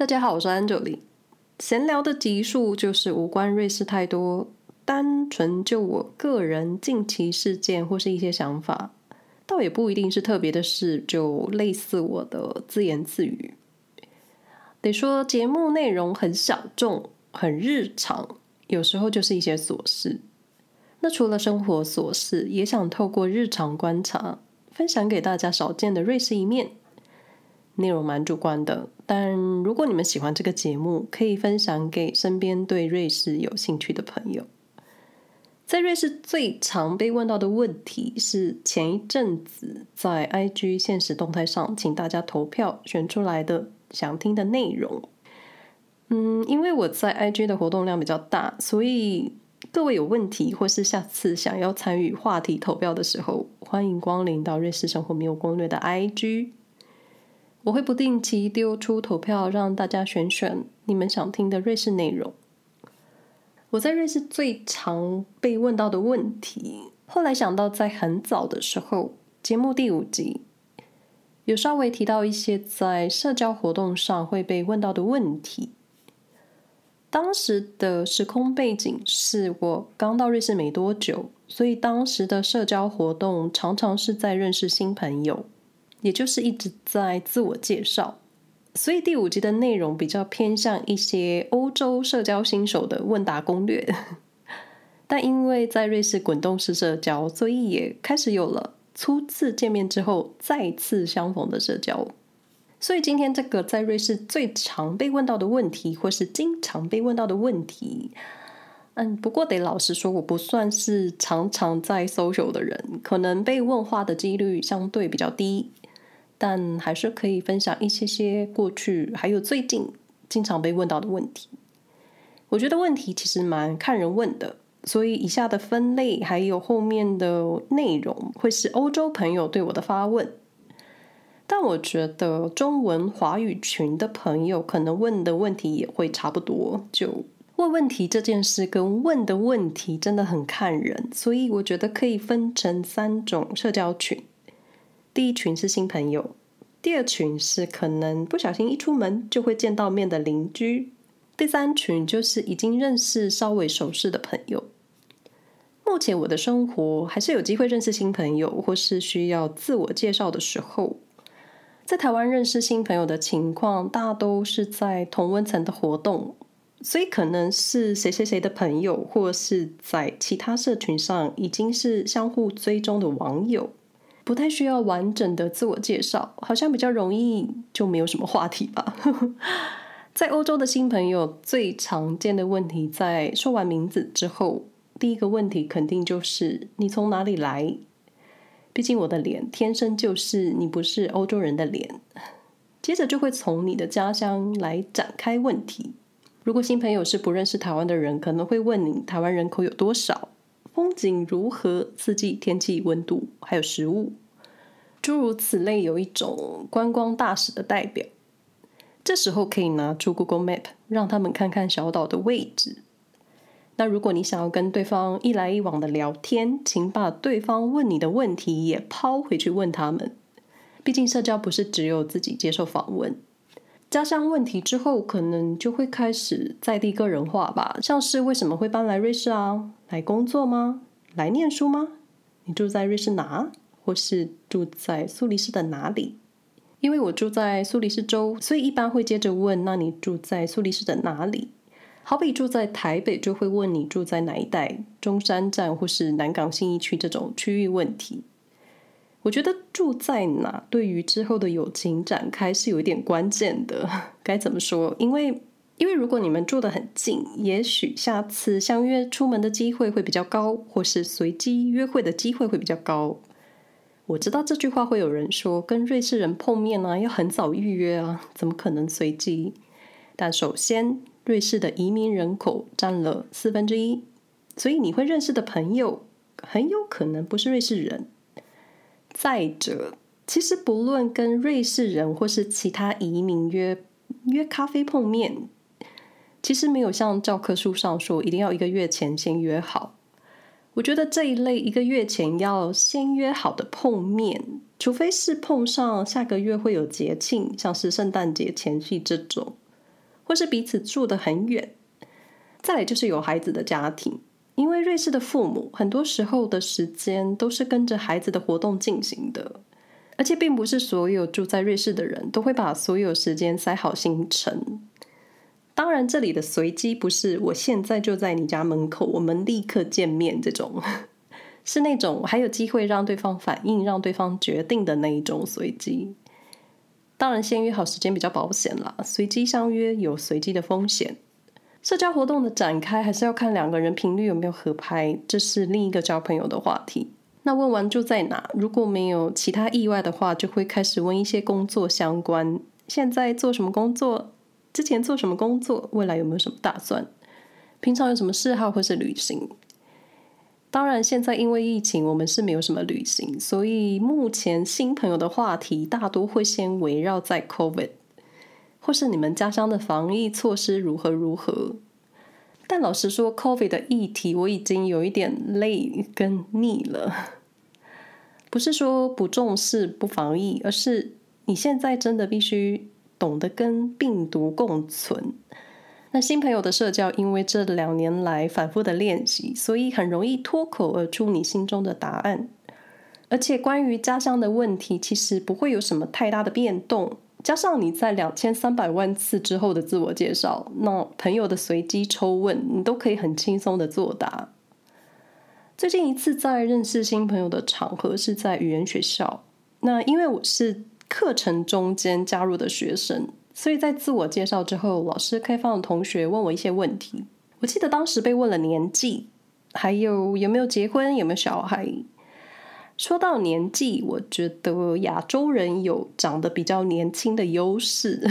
大家好，我是 angeli。闲聊的集数就是无关瑞士太多，单纯就我个人近期事件或是一些想法，倒也不一定是特别的事，就类似我的自言自语。得说节目内容很小众，很日常，有时候就是一些琐事。那除了生活琐事，也想透过日常观察，分享给大家少见的瑞士一面。内容蛮主观的，但如果你们喜欢这个节目，可以分享给身边对瑞士有兴趣的朋友。在瑞士最常被问到的问题是，前一阵子在 IG 现实动态上，请大家投票选出来的想听的内容。嗯，因为我在 IG 的活动量比较大，所以各位有问题或是下次想要参与话题投票的时候，欢迎光临到瑞士生活没有攻略的 IG。我会不定期丢出投票，让大家选选你们想听的瑞士内容。我在瑞士最常被问到的问题，后来想到在很早的时候，节目第五集有稍微提到一些在社交活动上会被问到的问题。当时的时空背景是我刚到瑞士没多久，所以当时的社交活动常常是在认识新朋友。也就是一直在自我介绍，所以第五集的内容比较偏向一些欧洲社交新手的问答攻略。但因为在瑞士滚动式社交，所以也开始有了初次见面之后再次相逢的社交。所以今天这个在瑞士最常被问到的问题，或是经常被问到的问题，嗯，不过得老实说，我不算是常常在 social 的人，可能被问话的几率相对比较低。但还是可以分享一些些过去，还有最近经常被问到的问题。我觉得问题其实蛮看人问的，所以以下的分类还有后面的内容会是欧洲朋友对我的发问。但我觉得中文华语群的朋友可能问的问题也会差不多。就问问题这件事跟问的问题真的很看人，所以我觉得可以分成三种社交群。第一群是新朋友，第二群是可能不小心一出门就会见到面的邻居，第三群就是已经认识稍微熟识的朋友。目前我的生活还是有机会认识新朋友，或是需要自我介绍的时候，在台湾认识新朋友的情况，大都是在同温层的活动，所以可能是谁谁谁的朋友，或是在其他社群上已经是相互追踪的网友。不太需要完整的自我介绍，好像比较容易就没有什么话题吧。在欧洲的新朋友最常见的问题，在说完名字之后，第一个问题肯定就是你从哪里来？毕竟我的脸天生就是你不是欧洲人的脸。接着就会从你的家乡来展开问题。如果新朋友是不认识台湾的人，可能会问你台湾人口有多少？风景如何？四季、天气、温度，还有食物，诸如此类，有一种观光大使的代表。这时候可以拿出 Google Map，让他们看看小岛的位置。那如果你想要跟对方一来一往的聊天，请把对方问你的问题也抛回去问他们。毕竟社交不是只有自己接受访问。加上问题之后，可能就会开始在地个人化吧，像是为什么会搬来瑞士啊？来工作吗？来念书吗？你住在瑞士哪？或是住在苏黎世的哪里？因为我住在苏黎世州，所以一般会接着问：那你住在苏黎世的哪里？好比住在台北，就会问你住在哪一带，中山站或是南港信义区这种区域问题。我觉得住在哪对于之后的友情展开是有一点关键的。该怎么说？因为因为如果你们住得很近，也许下次相约出门的机会会比较高，或是随机约会的机会会比较高。我知道这句话会有人说，跟瑞士人碰面呢，要很早预约啊，怎么可能随机？但首先，瑞士的移民人口占了四分之一，所以你会认识的朋友很有可能不是瑞士人。再者，其实不论跟瑞士人或是其他移民约约咖啡碰面，其实没有像教科书上说一定要一个月前先约好。我觉得这一类一个月前要先约好的碰面，除非是碰上下个月会有节庆，像是圣诞节前夕这种，或是彼此住得很远。再来就是有孩子的家庭，因为瑞士的父母很多时候的时间都是跟着孩子的活动进行的，而且并不是所有住在瑞士的人都会把所有时间塞好行程。当然，这里的随机不是我现在就在你家门口，我们立刻见面这种，是那种还有机会让对方反应、让对方决定的那一种随机。当然，先约好时间比较保险啦，随机相约有随机的风险。社交活动的展开还是要看两个人频率有没有合拍，这是另一个交朋友的话题。那问完住在哪，如果没有其他意外的话，就会开始问一些工作相关。现在做什么工作？之前做什么工作？未来有没有什么打算？平常有什么嗜好或是旅行？当然，现在因为疫情，我们是没有什么旅行，所以目前新朋友的话题大多会先围绕在 COVID。或是你们家乡的防疫措施如何如何？但老实说，COVID 的议题我已经有一点累跟腻了。不是说不重视不防疫，而是你现在真的必须懂得跟病毒共存。那新朋友的社交，因为这两年来反复的练习，所以很容易脱口而出你心中的答案。而且关于家乡的问题，其实不会有什么太大的变动。加上你在两千三百万次之后的自我介绍，那朋友的随机抽问，你都可以很轻松的作答。最近一次在认识新朋友的场合是在语言学校，那因为我是课程中间加入的学生，所以在自我介绍之后，老师开放同学问我一些问题。我记得当时被问了年纪，还有有没有结婚，有没有小孩。说到年纪，我觉得亚洲人有长得比较年轻的优势，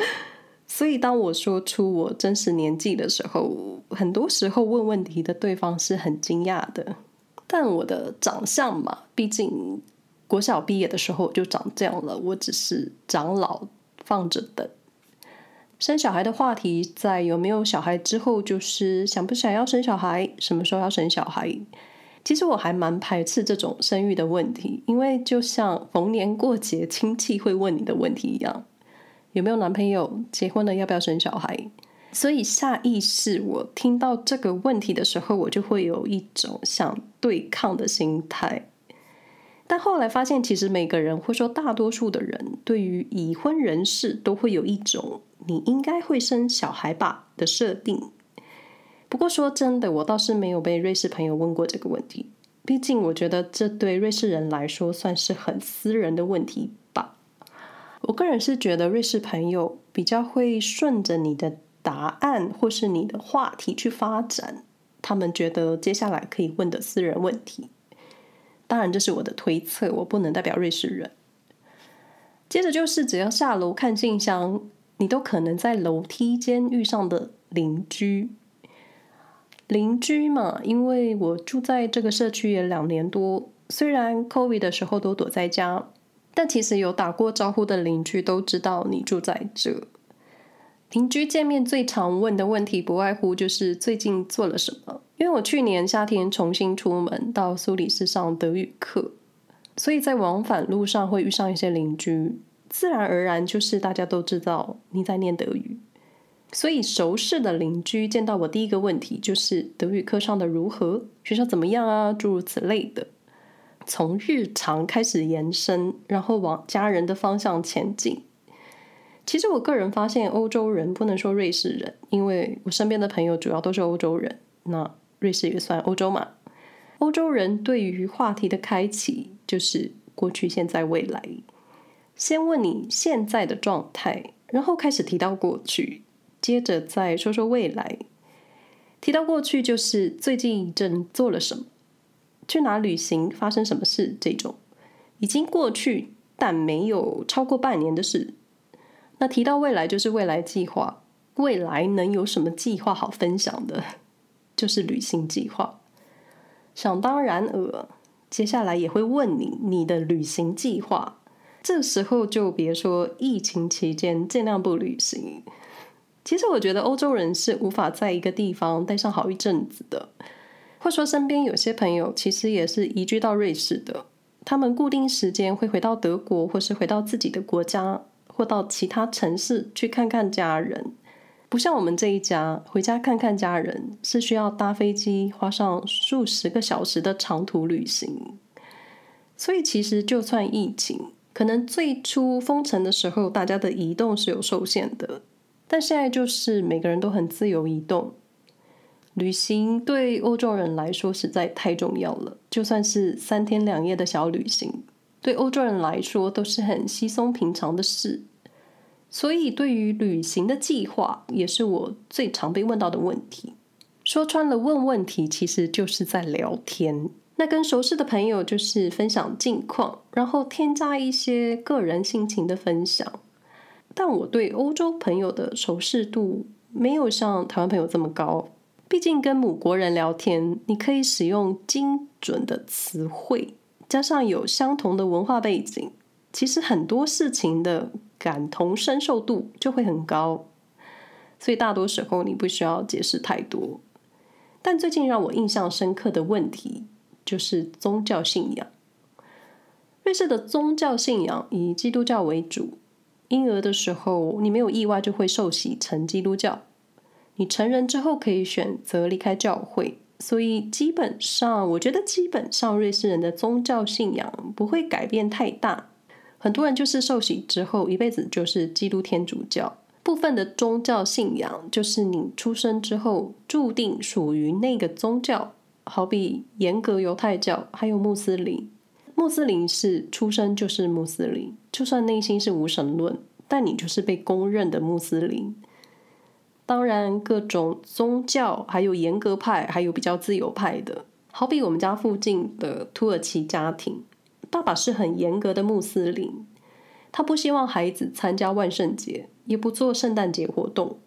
所以当我说出我真实年纪的时候，很多时候问问题的对方是很惊讶的。但我的长相嘛，毕竟国小毕业的时候就长这样了，我只是长老放着等。生小孩的话题，在有没有小孩之后，就是想不想要生小孩，什么时候要生小孩。其实我还蛮排斥这种生育的问题，因为就像逢年过节亲戚会问你的问题一样，有没有男朋友？结婚了要不要生小孩？所以下意识我听到这个问题的时候，我就会有一种想对抗的心态。但后来发现，其实每个人或说大多数的人，对于已婚人士都会有一种“你应该会生小孩吧”的设定。不过说真的，我倒是没有被瑞士朋友问过这个问题。毕竟我觉得这对瑞士人来说算是很私人的问题吧。我个人是觉得瑞士朋友比较会顺着你的答案或是你的话题去发展，他们觉得接下来可以问的私人问题。当然这是我的推测，我不能代表瑞士人。接着就是只要下楼看信箱，你都可能在楼梯间遇上的邻居。邻居嘛，因为我住在这个社区也两年多，虽然 COVID 的时候都躲在家，但其实有打过招呼的邻居都知道你住在这。邻居见面最常问的问题不外乎就是最近做了什么。因为我去年夏天重新出门到苏黎世上德语课，所以在往返路上会遇上一些邻居，自然而然就是大家都知道你在念德语。所以熟识的邻居见到我第一个问题就是德语课上的如何，学校怎么样啊，诸如此类的。从日常开始延伸，然后往家人的方向前进。其实我个人发现，欧洲人不能说瑞士人，因为我身边的朋友主要都是欧洲人，那瑞士也算欧洲嘛。欧洲人对于话题的开启就是过去、现在、未来，先问你现在的状态，然后开始提到过去。接着再说说未来，提到过去就是最近一阵做了什么，去哪旅行，发生什么事这种，已经过去但没有超过半年的事。那提到未来就是未来计划，未来能有什么计划好分享的，就是旅行计划。想当然尔，接下来也会问你你的旅行计划，这时候就别说疫情期间尽量不旅行。其实我觉得欧洲人是无法在一个地方待上好一阵子的，或说身边有些朋友其实也是移居到瑞士的，他们固定时间会回到德国，或是回到自己的国家，或到其他城市去看看家人。不像我们这一家，回家看看家人是需要搭飞机，花上数十个小时的长途旅行。所以其实就算疫情，可能最初封城的时候，大家的移动是有受限的，但现在就是每个人都很自由移动。旅行对欧洲人来说实在太重要了，就算是三天两夜的小旅行，对欧洲人来说都是很稀松平常的事。所以，对于旅行的计划，也是我最常被问到的问题。说穿了，问问题其实就是在聊天。那跟熟识的朋友就是分享近况，然后添加一些个人心情的分享。但我对欧洲朋友的熟识度没有像台湾朋友这么高。毕竟跟母国人聊天，你可以使用精准的词汇，加上有相同的文化背景，其实很多事情的感同身受度就会很高。所以大多时候你不需要解释太多。但最近让我印象深刻的问题就是宗教信仰。瑞士的宗教信仰以基督教为主，婴儿的时候你没有意外就会受洗成基督教。你成人之后可以选择离开教会，所以基本上，我觉得基本上瑞士人的宗教信仰不会改变太大。很多人就是受洗之后一辈子就是基督天主教。部分的宗教信仰就是你出生之后注定属于那个宗教，好比严格犹太教，还有穆斯林。穆斯林是出生就是穆斯林，就算内心是无神论，但你就是被公认的穆斯林。当然，各种宗教还有严格派，还有比较自由派的。好比我们家附近的土耳其家庭，爸爸是很严格的穆斯林，他不希望孩子参加万圣节，也不做圣诞节活动。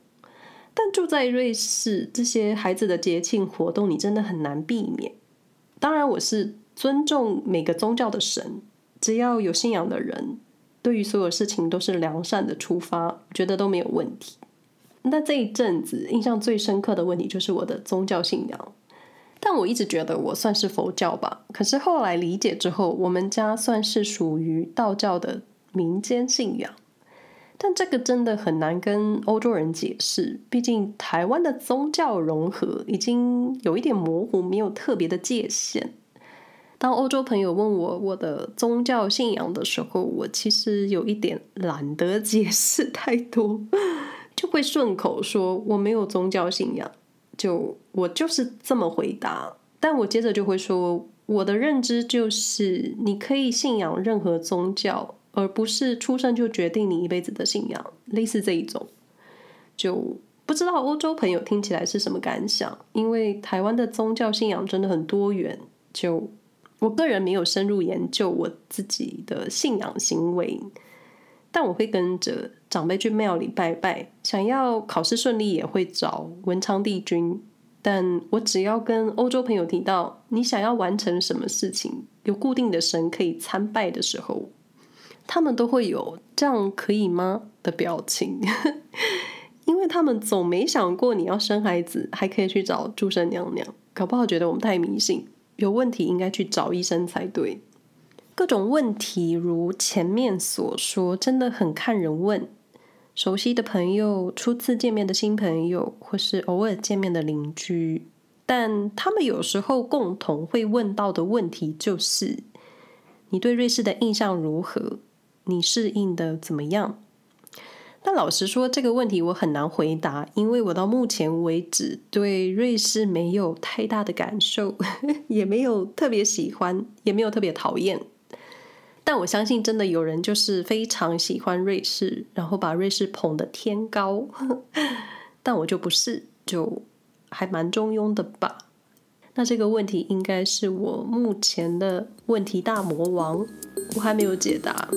但住在瑞士，这些孩子的节庆活动，你真的很难避免。当然，我是尊重每个宗教的神，只要有信仰的人，对于所有事情都是良善的出发，觉得都没有问题。那这一阵子印象最深刻的问题就是我的宗教信仰，但我一直觉得我算是佛教吧。可是后来理解之后，我们家算是属于道教的民间信仰。但这个真的很难跟欧洲人解释，毕竟台湾的宗教融合已经有一点模糊，没有特别的界限。当欧洲朋友问我我的宗教信仰的时候，我其实有一点懒得解释太多。就会顺口说我没有宗教信仰，就我就是这么回答。但我接着就会说，我的认知就是你可以信仰任何宗教，而不是出生就决定你一辈子的信仰，类似这一种。就不知道欧洲朋友听起来是什么感想，因为台湾的宗教信仰真的很多元。就我个人没有深入研究我自己的信仰行为。但我会跟着长辈去庙里拜拜，想要考试顺利也会找文昌帝君。但我只要跟欧洲朋友提到你想要完成什么事情，有固定的神可以参拜的时候，他们都会有“这样可以吗”的表情，因为他们总没想过你要生孩子还可以去找诸神娘娘，搞不好觉得我们太迷信，有问题应该去找医生才对。各种问题，如前面所说，真的很看人问。熟悉的朋友、初次见面的新朋友，或是偶尔见面的邻居，但他们有时候共同会问到的问题就是：你对瑞士的印象如何？你适应的怎么样？但老实说，这个问题我很难回答，因为我到目前为止对瑞士没有太大的感受，也没有特别喜欢，也没有特别讨厌。但我相信，真的有人就是非常喜欢瑞士，然后把瑞士捧得天高。但我就不是，就还蛮中庸的吧。那这个问题应该是我目前的问题大魔王，我还没有解答。